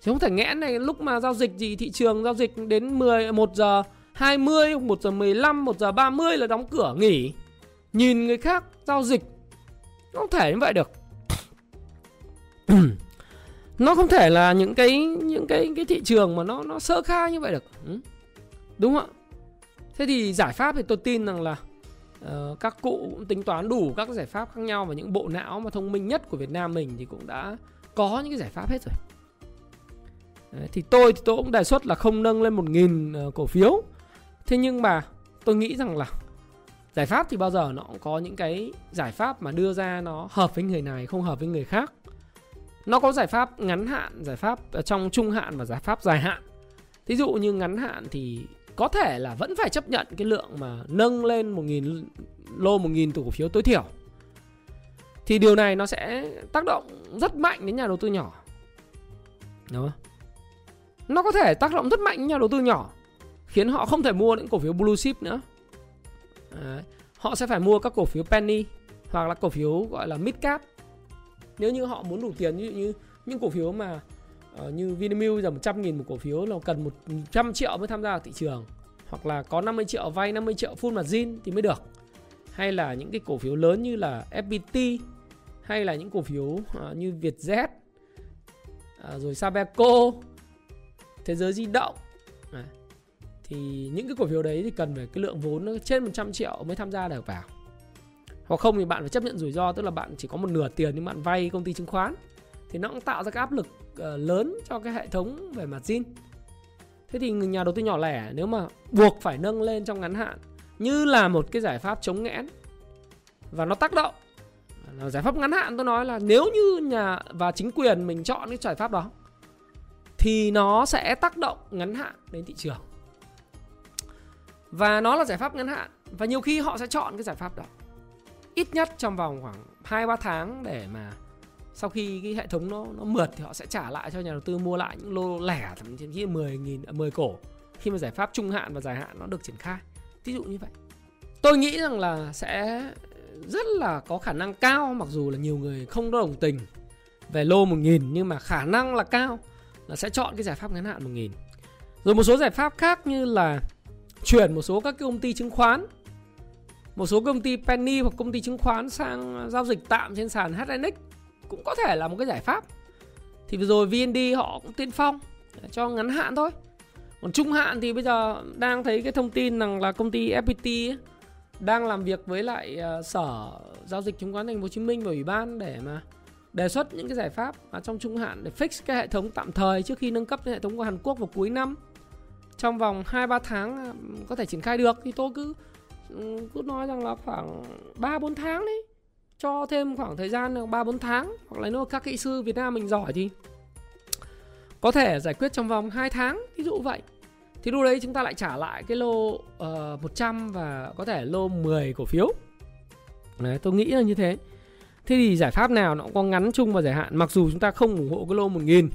chứ không thể nghẽn này lúc mà giao dịch gì thị trường giao dịch đến 10 1 giờ 20 1 giờ 15 1 giờ 30 là đóng cửa nghỉ. Nhìn người khác giao dịch không thể như vậy được. Nó không thể là những cái những cái cái thị trường mà nó nó sơ khai như vậy được. Ừ. Đúng không ạ? Thế thì giải pháp thì tôi tin rằng là uh, các cụ cũng tính toán đủ các giải pháp khác nhau và những bộ não mà thông minh nhất của Việt Nam mình thì cũng đã có những cái giải pháp hết rồi. Đấy, thì tôi thì tôi cũng đề xuất là không nâng lên một nghìn uh, cổ phiếu thế nhưng mà tôi nghĩ rằng là giải pháp thì bao giờ nó cũng có những cái giải pháp mà đưa ra nó hợp với người này, không hợp với người khác. Nó có giải pháp ngắn hạn, giải pháp ờ, trong trung hạn và giải pháp dài hạn. Thí dụ như ngắn hạn thì có thể là vẫn phải chấp nhận cái lượng mà nâng lên 1.000 lô 1.000 cổ phiếu tối thiểu. Thì điều này nó sẽ tác động rất mạnh đến nhà đầu tư nhỏ. Đúng không? nó có thể tác động rất mạnh đến nhà đầu tư nhỏ khiến họ không thể mua những cổ phiếu blue chip nữa. Đấy. họ sẽ phải mua các cổ phiếu penny hoặc là cổ phiếu gọi là mid cap. Nếu như họ muốn đủ tiền như như những cổ phiếu mà uh, như Vinamilk giờ 100 nghìn một cổ phiếu là cần 100 triệu mới tham gia vào thị trường. Hoặc là có 50 triệu vay 50 triệu full margin thì mới được. Hay là những cái cổ phiếu lớn như là FPT hay là những cổ phiếu uh, như Vietjet uh, rồi Sabeco thế giới di động. À, thì những cái cổ phiếu đấy thì cần phải cái lượng vốn nó trên 100 triệu mới tham gia được vào. Hoặc không thì bạn phải chấp nhận rủi ro, tức là bạn chỉ có một nửa tiền nhưng bạn vay công ty chứng khoán. Thì nó cũng tạo ra cái áp lực ờ, lớn cho cái hệ thống về mặt zin. Thế thì nhà đầu tư nhỏ lẻ nếu mà buộc phải nâng lên trong ngắn hạn như là một cái giải pháp chống nghẽn và nó tác động, là giải pháp ngắn hạn tôi nói là nếu như nhà và chính quyền mình chọn cái giải pháp đó thì nó sẽ tác động ngắn hạn đến thị trường và nó là giải pháp ngắn hạn và nhiều khi họ sẽ chọn cái giải pháp đó ít nhất trong vòng khoảng 2 3 tháng để mà sau khi cái hệ thống nó nó mượt thì họ sẽ trả lại cho nhà đầu tư mua lại những lô lẻ, thậm chí 10 nghìn 10 cổ khi mà giải pháp trung hạn và dài hạn nó được triển khai. Ví dụ như vậy. Tôi nghĩ rằng là sẽ rất là có khả năng cao, mặc dù là nhiều người không đồng tình về lô 1000 nhưng mà khả năng là cao là sẽ chọn cái giải pháp ngắn hạn 1000. Rồi một số giải pháp khác như là chuyển một số các công ty chứng khoán một số công ty penny hoặc công ty chứng khoán sang giao dịch tạm trên sàn HNX cũng có thể là một cái giải pháp. Thì vừa rồi VND họ cũng tiên phong cho ngắn hạn thôi. Còn trung hạn thì bây giờ đang thấy cái thông tin rằng là công ty FPT ấy, đang làm việc với lại ờ, sở giao dịch chứng khoán thành phố Hồ Chí Minh và ủy ban để mà đề xuất những cái giải pháp trong trung hạn để fix cái hệ thống tạm thời trước khi nâng cấp cái hệ thống của Hàn Quốc vào cuối năm trong vòng 2 3 tháng à, có thể triển khai được. Thì tôi cứ ừ, cứ nói rằng là khoảng 3 4 tháng đấy. Cho thêm khoảng thời gian 3 4 tháng hoặc là nếu các kỹ sư Việt Nam mình giỏi thì có thể giải quyết trong vòng 2 tháng ví dụ vậy. Thì lúc đấy chúng ta lại trả lại cái lô ờ, uh, 100 và có thể lô 10 cổ phiếu. Đấy tôi nghĩ là như thế. Thế thì giải pháp nào nó cũng có ngắn chung và dài hạn mặc dù chúng ta không ủng hộ cái lô 1000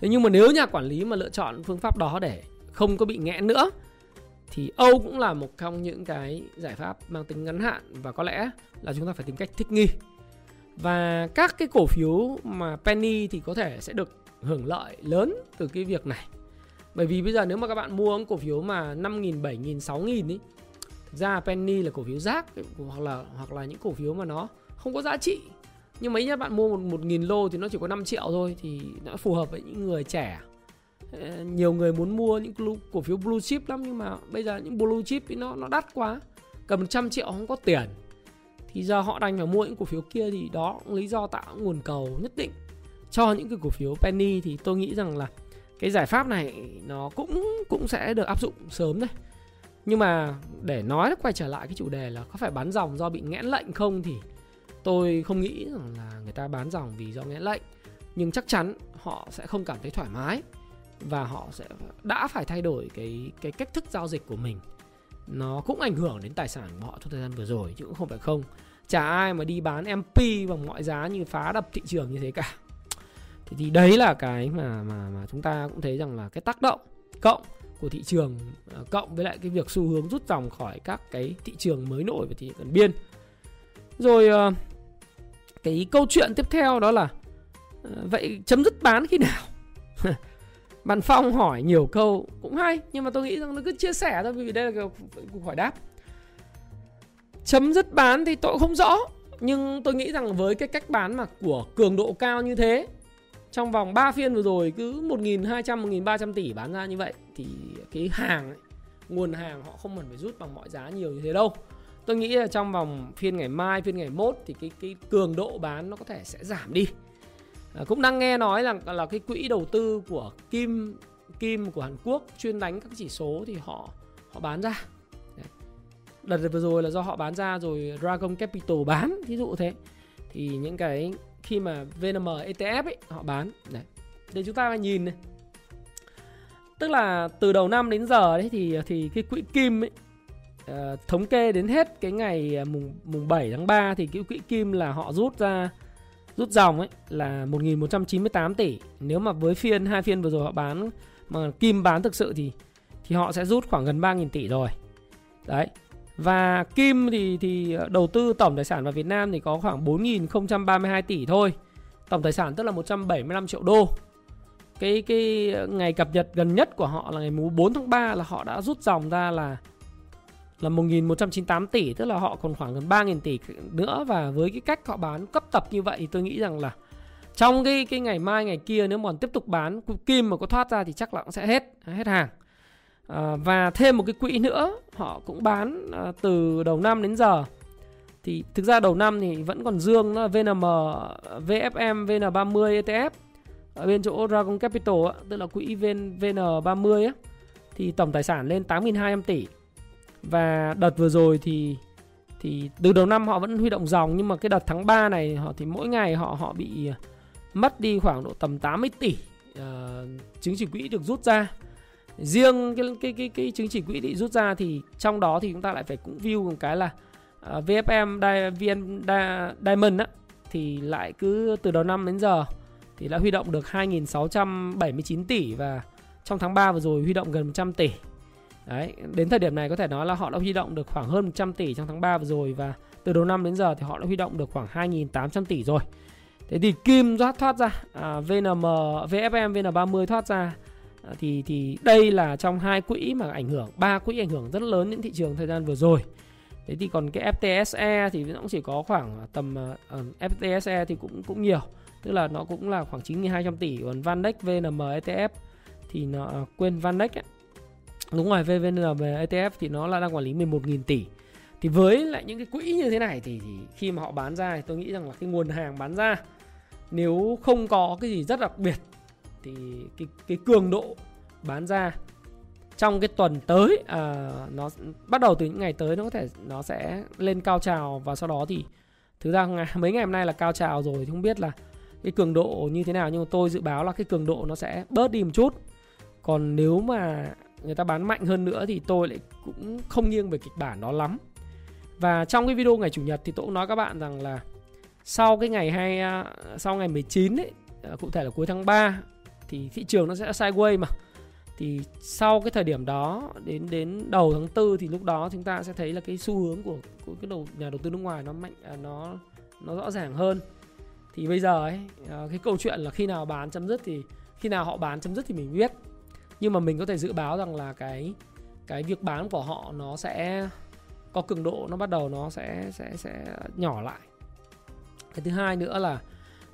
thế nhưng mà nếu nhà quản lý mà lựa chọn phương pháp đó để không có bị nghẽn nữa thì Âu cũng là một trong những cái giải pháp mang tính ngắn hạn và có lẽ là chúng ta phải tìm cách thích nghi. Và các cái cổ phiếu mà penny thì có thể sẽ được hưởng lợi lớn từ cái việc này. Bởi vì bây giờ nếu mà các bạn mua cổ phiếu mà 5.000, 7.000, 6.000 ý Thực ra penny là cổ phiếu rác hoặc là hoặc là những cổ phiếu mà nó không có giá trị. Nhưng mấy nhất bạn mua một, một nghìn lô thì nó chỉ có 5 triệu thôi thì nó phù hợp với những người trẻ Ờ, nhiều người muốn mua những cổ phiếu blue chip lắm, nhưng mà bây giờ những blue chip thì nó nó đắt quá. Cần 100 triệu không có tiền. Thì giờ họ đành phải mua những cổ phiếu kia thì đó cũng lý do tạo nguồn cầu nhất định cho những cái cổ phiếu penny. Thì tôi nghĩ rằng là cái giải pháp này nó cũng cũng sẽ được áp dụng sớm đấy. Nhưng mà để nói quay trở lại cái chủ đề là có phải bán dòng do bị nghẽn lệnh không thì tôi không nghĩ rằng là người ta bán dòng vì do nghẽn lệnh. Nhưng chắc chắn họ sẽ không cảm thấy thoải mái và họ sẽ đã phải thay đổi cái cái cách thức giao dịch của mình. Nó cũng ảnh hưởng đến tài sản của họ trong thời gian vừa rồi chứ cũng không phải không. Chả ai mà đi bán MP bằng mọi giá như phá đập thị trường như thế cả. Thì, thì đấy là cái mà mà mà chúng ta cũng thấy rằng là cái tác động cộng của thị trường ờ, cộng với lại cái việc xu hướng rút dòng khỏi các cái thị trường mới nổi và thị trường gần biên. Rồi ờ, cái câu chuyện tiếp theo đó là ờ, vậy chấm dứt bán khi nào? bạn Phong hỏi nhiều câu cũng hay nhưng mà tôi nghĩ rằng nó cứ chia sẻ thôi vì đây là cuộc hỏi đáp. Chấm dứt bán thì tôi không rõ nhưng tôi nghĩ rằng với cái cách bán mà của cường độ cao như thế trong vòng 3 phiên vừa rồi cứ 1.200 1.300 tỷ bán ra như vậy thì cái hàng ấy, nguồn hàng họ không cần phải rút bằng mọi giá nhiều như thế đâu. Tôi nghĩ là trong vòng phiên ngày mai phiên ngày mốt thì cái cái cường độ bán nó có thể sẽ giảm đi. Ờ, cũng đang nghe nói rằng là, là cái quỹ đầu tư của Kim Kim của Hàn Quốc chuyên đánh các chỉ số thì họ họ bán ra. Đợt vừa rồi là do họ bán ra rồi Dragon Capital bán ví dụ thế. Thì những cái khi mà VNM ETF ấy họ bán. Đấy. Để chúng ta nhìn này. Tức là từ đầu năm đến giờ đấy thì thì cái quỹ kim ấy uh, thống kê đến hết cái ngày à, mùng mùng 7 tháng 3 thì cái quỹ kim là họ rút ra rút dòng ấy là 1.198 tỷ nếu mà với phiên, hai phiên vừa rồi họ bán, mà kim bán thực sự thì thì họ sẽ rút khoảng gần 3.000 tỷ rồi đấy và kim thì thì đầu tư tổng tài sản vào Việt Nam thì có khoảng 4.032 tỷ thôi. Tổng tài sản tức là 175 triệu đô. Cái cái ngày cập nhật gần nhất của họ là ngày 4 tháng 3 là họ đã rút dòng ra là là 1.198 tỷ tức là họ còn khoảng gần 3.000 tỷ nữa. Và với cái cách họ bán cấp tập như vậy thì tôi nghĩ rằng là trong cái cái ngày mai ngày kia nếu mà còn tiếp tục bán kim mà có thoát ra thì chắc là cũng sẽ hết hết hàng. À, và thêm một cái quỹ nữa họ cũng bán à, từ đầu năm đến giờ. Thì thực ra đầu năm thì vẫn còn dương là VNM, VFM, VN30 ETF ở bên chỗ Dragon Capital á, tức là quỹ VN, VN30 á, thì tổng tài sản lên 8.200 tỷ và đợt vừa rồi thì thì từ đầu năm họ vẫn huy động dòng nhưng mà cái đợt tháng 3 này họ thì mỗi ngày họ họ bị à, mất đi khoảng độ tầm 80 tỷ uh, chứng chỉ quỹ được rút ra riêng cái cái cái cái chứng chỉ quỹ bị rút ra thì trong đó thì chúng ta lại phải cũng view một cái là à, uh, VFM Di, VN Di, Diamond á thì lại cứ từ đầu năm đến giờ thì đã huy động được 2.679 tỷ và trong tháng 3 vừa rồi huy động gần 100 tỷ. Đấy, đến thời điểm này có thể nói là họ đã huy động được khoảng hơn 100 tỷ trong tháng 3 vừa rồi và từ đầu năm đến giờ thì họ đã huy động được khoảng 2.800 tỷ rồi. Thế thì Kim thoát thoát ra, à, VNM, VFM, VN30 thoát ra à, thì thì đây là trong hai quỹ mà ảnh hưởng ba quỹ ảnh hưởng rất lớn đến thị trường thời gian vừa rồi thế thì còn cái FTSE thì nó cũng chỉ có khoảng tầm à, à, uh, FTSE thì cũng cũng nhiều tức là nó cũng là khoảng 9.200 tỷ còn Vanex VNM ETF thì nó à, quên Vanex ấy đúng rồi VNM ETF thì nó là đang quản lý 11.000 tỷ. Thì với lại những cái quỹ như thế này thì, thì khi mà họ bán ra thì tôi nghĩ rằng là cái nguồn hàng bán ra nếu không có cái gì rất đặc biệt thì cái cái cường độ bán ra trong cái tuần tới à, nó bắt đầu từ những ngày tới nó có thể nó sẽ lên cao trào và sau đó thì thực ra ngày, mấy ngày hôm nay là cao trào rồi thì không biết là cái cường độ như thế nào nhưng mà tôi dự báo là cái cường độ nó sẽ bớt đi một chút. Còn nếu mà người ta bán mạnh hơn nữa thì tôi lại cũng không nghiêng về kịch bản đó lắm. Và trong cái video ngày chủ nhật thì tôi cũng nói các bạn rằng là sau cái ngày hay à, sau ngày 19 ấy à, cụ thể là cuối tháng 3 thì thị trường nó sẽ sideways mà. Thì sau cái thời điểm đó đến đến đầu tháng tư thì lúc đó chúng ta sẽ thấy là cái xu hướng của, của cái đầu nhà đầu tư nước ngoài nó mạnh à, nó nó rõ ràng hơn. Thì bây giờ ấy cái câu chuyện là khi nào bán chấm dứt thì khi nào họ bán chấm dứt thì mình biết nhưng mà mình có thể dự báo rằng là cái cái việc bán của họ nó sẽ có cường độ nó bắt đầu nó sẽ sẽ sẽ nhỏ lại cái thứ hai nữa là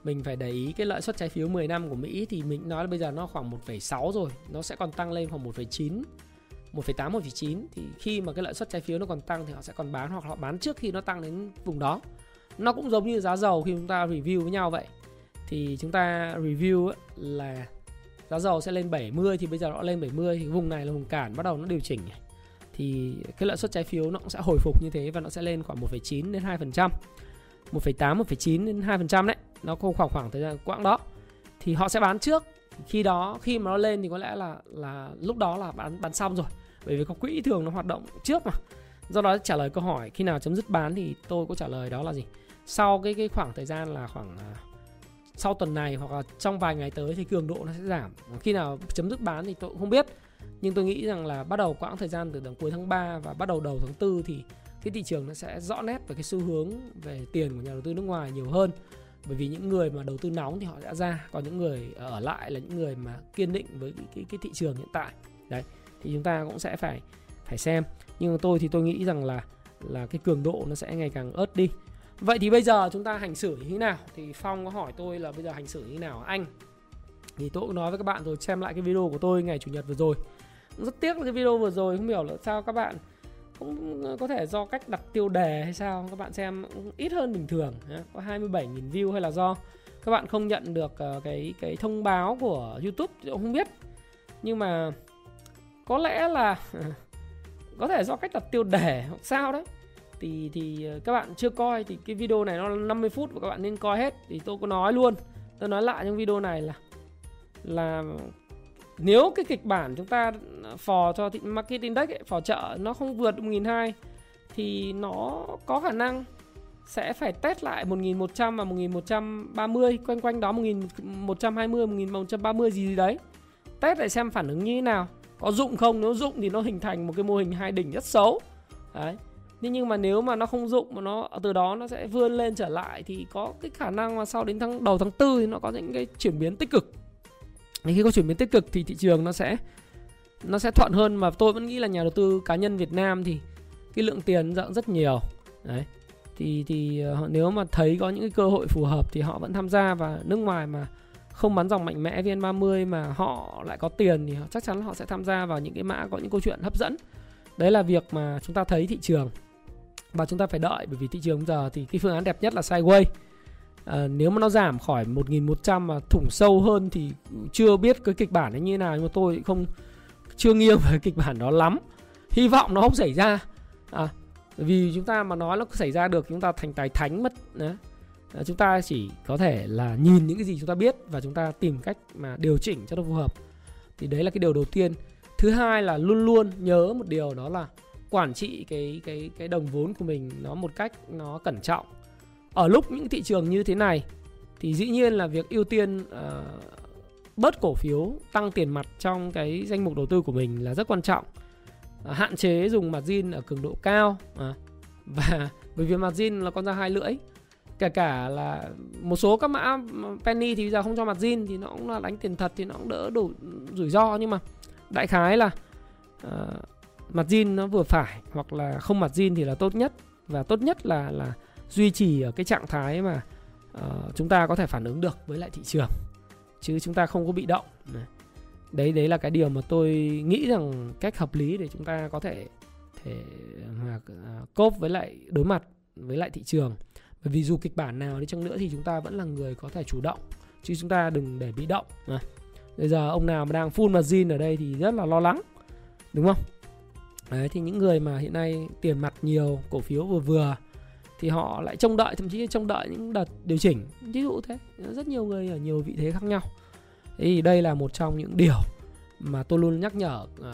mình phải để ý cái lợi suất trái phiếu 10 năm của Mỹ thì mình nói là bây giờ nó khoảng 1,6 rồi, nó sẽ còn tăng lên khoảng 1,9 1,8 1,9 thì khi mà cái lợi suất trái phiếu nó còn tăng thì họ sẽ còn bán hoặc họ bán trước khi nó tăng đến vùng đó. Nó cũng giống như giá dầu khi chúng ta review với nhau vậy. Thì chúng ta review là giá dầu sẽ lên 70 thì bây giờ nó lên 70 thì vùng này là vùng cản bắt đầu nó điều chỉnh thì cái lợi suất trái phiếu nó cũng sẽ hồi phục như thế và nó sẽ lên khoảng 1,9 đến 2%. 1,8 1,9 đến 2% đấy. Nó không khoảng khoảng thời gian quãng đó. Thì họ sẽ bán trước. Khi đó khi mà nó lên thì có lẽ là là lúc đó là bán bán xong rồi. Bởi vì có quỹ thường nó hoạt động trước mà. Do đó trả lời câu hỏi khi nào chấm dứt bán thì tôi có trả lời đó là gì? Sau cái cái khoảng thời gian là khoảng à, sau tuần này hoặc là trong vài ngày tới thì cường độ nó sẽ giảm. Khi nào chấm dứt bán thì tôi cũng không biết. Nhưng tôi nghĩ rằng là bắt đầu quãng thời gian từ tháng cuối tháng 3 và bắt đầu đầu tháng 4 thì cái thị trường nó sẽ rõ nét về cái xu hướng về tiền của nhà đầu tư nước ngoài nhiều hơn. Bởi vì những người mà đầu tư nóng thì họ đã ra còn những người ở lại là những người mà kiên định với cái, cái, cái thị trường hiện tại. Đấy thì chúng ta cũng sẽ phải phải xem. Nhưng mà tôi thì tôi nghĩ rằng là là cái cường độ nó sẽ ngày càng ớt đi vậy thì bây giờ chúng ta hành xử như thế nào? Thì phong có hỏi tôi là bây giờ hành xử như thế nào? Anh? Thì tôi cũng nói với các bạn rồi, xem lại cái video của tôi ngày chủ nhật vừa rồi. Rất tiếc là cái video vừa rồi, không hiểu là sao các bạn cũng có thể do cách đặt tiêu đề hay sao, các bạn xem ít hơn bình thường có 27.000 view hay là do các bạn không nhận được ờ, cái cái thông báo của YouTube thì cũng không biết. Nhưng mà có lẽ là có thể do cách đặt tiêu đề hoặc sao đấy thì thì ờ, các bạn chưa coi thì cái video này nó 50 phút và các bạn nên coi hết thì tôi có nói luôn tôi nói lại trong video này là là nếu cái kịch bản chúng ta ờ, phò cho thị market index ấy, phò chợ nó không vượt 1.200 thì nó có khả năng sẽ phải test lại 1100 và 1130 quanh quanh đó 1120 1130 gì, gì đấy. Test để xem phản ứng như thế nào. Có dụng không? Nếu dụng thì nó hình thành một cái mô hình hai đỉnh rất xấu. Đấy. Nhưng nhưng mà nếu mà nó không dụng mà nó, từ đó nó sẽ vươn lên trở lại thì có cái khả năng mà sau đến tháng, đầu tháng 4 thì nó có những cái chuyển biến tích cực. Khi có chuyển biến tích cực thì thị trường nó sẽ nó sẽ thuận hơn mà tôi vẫn nghĩ là nhà đầu tư cá nhân Việt Nam thì cái lượng tiền rộng rất nhiều. Đấy thì thì ờ, nếu mà thấy có những cái cơ hội phù hợp thì họ vẫn tham gia và nước ngoài mà không bán dòng mạnh mẽ VN30 mà họ lại có tiền thì chắc chắn họ sẽ tham gia vào những cái mã có những câu chuyện hấp dẫn. Đấy là việc mà chúng ta thấy thị trường và chúng ta phải đợi bởi vì thị trường giờ thì cái phương án đẹp nhất là sideways. À, ờ, nếu mà nó giảm khỏi 1100 mà thủng sâu hơn thì chưa biết cái kịch bản ấy như thế nào nhưng mà tôi không chưa nghiêng về kịch bản đó lắm. Hy vọng nó không xảy ra. À, vì chúng ta mà nói nó xảy ra được chúng ta thành tài thánh mất đấy. Ờ, chúng ta chỉ có thể là nhìn những cái gì chúng ta biết và chúng ta tìm cách mà điều chỉnh cho nó phù hợp thì đấy là cái điều đầu tiên thứ hai là luôn luôn nhớ một điều đó là quản trị cái cái cái đồng vốn của mình nó một cách nó cẩn trọng. Ở lúc những thị trường như thế này thì dĩ nhiên là việc ưu tiên uh, bớt cổ phiếu tăng tiền mặt trong cái danh mục đầu tư của mình là rất quan trọng. Uh, hạn chế dùng margin ở cường độ cao uh, và bởi vì margin là con dao hai lưỡi. Kể cả là một số các mã penny thì bây giờ không cho margin thì nó cũng là đánh tiền thật thì nó cũng đỡ đủ rủi ro nhưng mà đại khái là uh, mặt zin nó vừa phải hoặc là không mặt zin thì là tốt nhất. Và tốt nhất là là duy trì ở cái trạng thái mà uh, chúng ta có thể phản ứng được với lại thị trường. Chứ chúng ta không có bị động. Đấy đấy là cái điều mà tôi nghĩ rằng cách hợp lý để chúng ta có thể thể mà à, cốp với lại đối mặt với lại thị trường. Bởi vì dù kịch bản nào đi chăng nữa thì chúng ta vẫn là người có thể chủ động. Chứ chúng ta đừng để bị động. À. bây giờ ông nào mà đang full margin ở đây thì rất là lo lắng. Đúng không? Đấy thì những người mà hiện nay tiền mặt nhiều cổ phiếu vừa vừa thì họ lại trông đợi thậm chí trông đợi những đợt điều chỉnh. Ví dụ thế rất nhiều người ở nhiều vị thế khác nhau. Thì đây là một trong những điều mà tôi luôn nhắc nhở uh,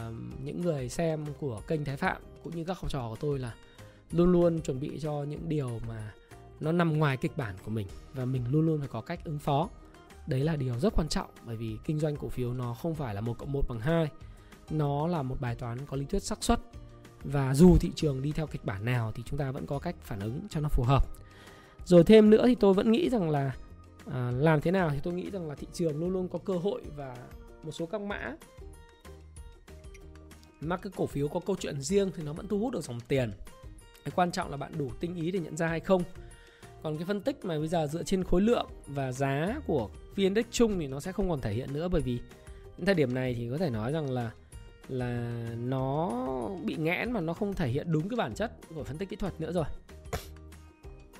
những người xem của kênh Thái Phạm cũng như các học trò của tôi là luôn luôn chuẩn bị cho những điều mà nó nằm ngoài kịch bản của mình và mình luôn luôn phải có cách ứng phó. Đấy là điều rất quan trọng bởi vì kinh doanh cổ phiếu nó không phải là một cộng một bằng hai nó là một bài toán có lý thuyết xác suất. Và dù thị trường đi theo kịch bản nào thì chúng ta vẫn có cách phản ứng cho nó phù hợp. Rồi thêm nữa thì tôi vẫn nghĩ rằng là à, làm thế nào thì tôi nghĩ rằng là thị trường luôn luôn có cơ hội và một số các mã mà cái cổ phiếu có câu chuyện riêng thì nó vẫn thu hút được dòng tiền. Cái quan trọng là bạn đủ tinh ý để nhận ra hay không. Còn cái phân tích mà bây giờ dựa trên khối lượng và giá của VN Index chung thì nó sẽ không còn thể hiện nữa bởi vì đến thời điểm này thì có thể nói rằng là là nó bị nghẽn mà nó không thể hiện đúng cái bản chất của phân tích kỹ thuật nữa rồi.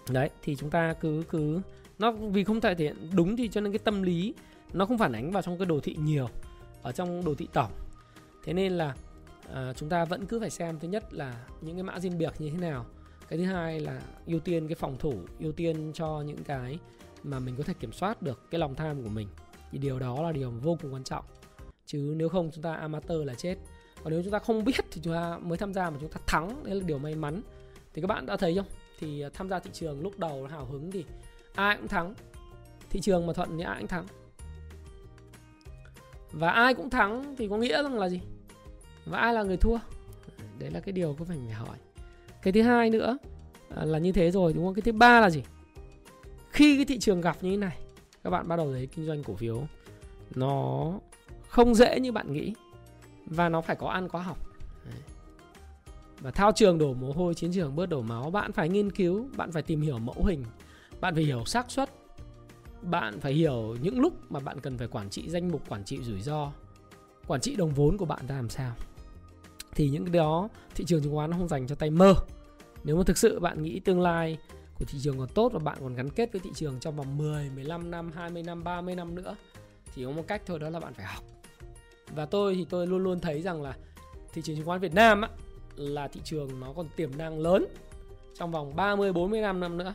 Đấy thì chúng ta cứ cứ nó vì không thể hiện đúng thì cho nên cái tâm lý nó không phản ánh vào trong cái đồ thị nhiều ở trong đồ thị tổng. Thế nên là à, chúng ta vẫn cứ phải xem thứ nhất là những cái mã riêng biệt như thế nào. Cái thứ hai là ưu tiên cái phòng thủ ưu tiên cho những cái mà mình có thể kiểm soát được cái lòng tham của mình. Thì điều đó là điều vô cùng quan trọng chứ nếu không chúng ta amateur là chết. Còn nếu chúng ta không biết thì chúng ta mới tham gia mà chúng ta thắng, đấy là điều may mắn. Thì các bạn đã thấy không? Thì à, tham gia thị trường lúc đầu hào hứng thì ai cũng thắng. Thị trường mà thuận thì ai cũng thắng. Và ai cũng thắng thì có nghĩa rằng là gì? Và ai là người thua? Đấy là cái điều có phải phải hỏi. Cái thứ hai nữa à, là như thế rồi, đúng không? Cái thứ ba là gì? Khi cái thị trường gặp như thế này, các bạn bắt đầu thấy kinh doanh cổ phiếu nó không dễ như bạn nghĩ. Và nó phải có ăn có học. Và thao trường đổ mồ hôi chiến trường bớt đổ máu bạn phải nghiên cứu bạn phải tìm hiểu mẫu hình bạn phải hiểu xác suất bạn phải hiểu những lúc mà bạn cần phải quản trị danh mục quản trị rủi ro quản trị đồng vốn của bạn ra làm sao. Thì những cái đó thị trường chứng khoán nó không dành cho tay mơ. Nếu mà thực sự bạn nghĩ tương lai của thị trường còn tốt và bạn còn gắn kết với thị trường trong vòng 10, 15 năm, 20 năm, 30 năm nữa thì có một cách thôi đó là bạn phải học. Và tôi thì tôi luôn luôn thấy rằng là thị trường chứng khoán Việt Nam á, là thị trường nó còn tiềm năng lớn trong vòng 30 40 năm năm nữa.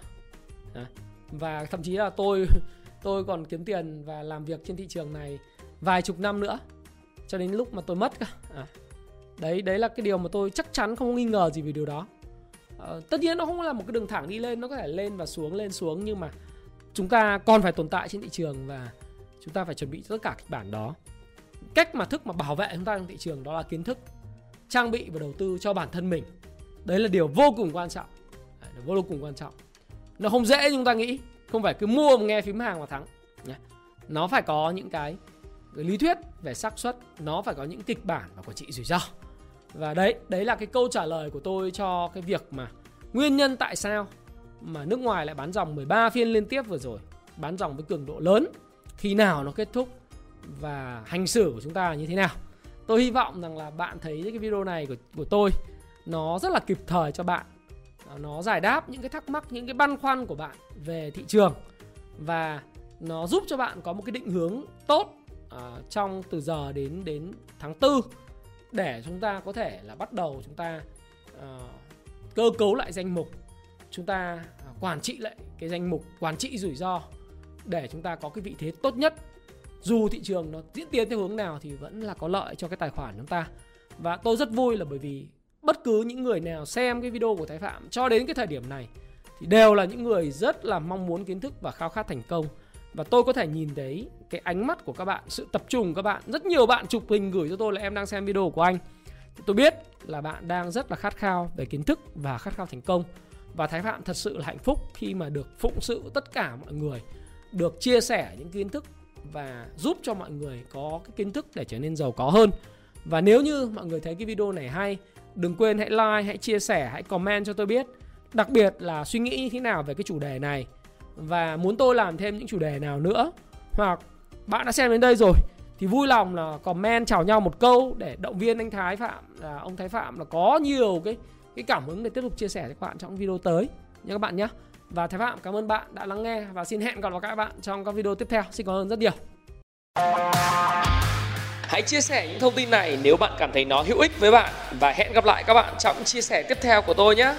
Và thậm chí là tôi tôi còn kiếm tiền và làm việc trên thị trường này vài chục năm nữa cho đến lúc mà tôi mất cả. À. Đấy đấy là cái điều mà tôi chắc chắn không nghi ngờ gì về điều đó. À, tất nhiên nó không là một cái đường thẳng đi lên, nó có thể lên và xuống lên xuống nhưng mà chúng ta còn phải tồn tại trên thị trường và chúng ta phải chuẩn bị tất cả kịch bản đó. Cách mà thức mà bảo vệ chúng ta trong thị trường đó là kiến thức, trang bị và đầu tư cho bản thân mình. Đấy là điều vô cùng quan trọng. Đấy, vô cùng quan trọng. Nó không dễ chúng ta nghĩ, không phải cứ mua mà nghe phím hàng mà thắng. Nó phải có những cái cái lý thuyết về xác suất nó phải có những kịch bản và quản trị rủi ro và đấy đấy là cái câu trả lời của tôi cho cái việc mà nguyên nhân tại sao mà nước ngoài lại bán dòng 13 phiên liên tiếp vừa rồi bán dòng với cường độ lớn khi nào nó kết thúc và hành xử của chúng ta như thế nào. Tôi hy vọng rằng là bạn thấy cái video này của, của tôi nó rất là kịp thời cho bạn. Nó giải đáp những cái thắc mắc những cái băn khoăn của bạn về thị trường và nó giúp cho bạn có một cái định hướng tốt uh, trong từ giờ đến đến tháng tư để chúng ta có thể là bắt đầu chúng ta uh, cơ cấu lại danh mục chúng ta à, quản trị lại cái danh mục quản trị rủi ro để chúng ta có cái vị thế tốt nhất dù thị trường nó diễn tiến theo hướng nào thì vẫn là có lợi cho cái tài khoản chúng ta. Và tôi rất vui là bởi vì bất cứ những người nào xem cái video của Thái Phạm cho đến cái thời điểm này thì đều là những người rất là mong muốn kiến thức và khao khát thành công. Và tôi có thể nhìn thấy cái ánh mắt của các bạn, sự tập trung của các bạn. Rất nhiều bạn chụp hình gửi cho tôi là em đang xem video của anh. Tôi biết là bạn đang rất là khát khao về kiến thức và khát khao thành công. Và thái phạm thật sự là hạnh phúc khi mà được phụng sự tất cả mọi người, được chia sẻ những kiến thức và giúp cho mọi người có cái kiến thức để trở nên giàu có hơn. Và nếu như mọi người thấy cái video này hay, đừng quên hãy like, hãy chia sẻ, hãy comment cho tôi biết đặc biệt là suy nghĩ như thế nào về cái chủ đề này. Và muốn tôi làm thêm những chủ đề nào nữa, hoặc bạn đã xem đến đây rồi, thì vui lòng là comment chào nhau một câu để động viên anh Thái Phạm là, ông Thái Phạm là có nhiều cái cái cảm hứng để tiếp tục chia sẻ với các bạn trong video tới nha các bạn nhé và Thái Phạm, cảm ơn bạn đã lắng nghe và xin hẹn gặp lại các bạn trong các video tiếp theo xin cảm ơn rất nhiều Hãy chia sẻ những thông tin này nếu bạn cảm thấy nó hữu ích với bạn và hẹn gặp lại các bạn trong chia sẻ tiếp theo của tôi nhé.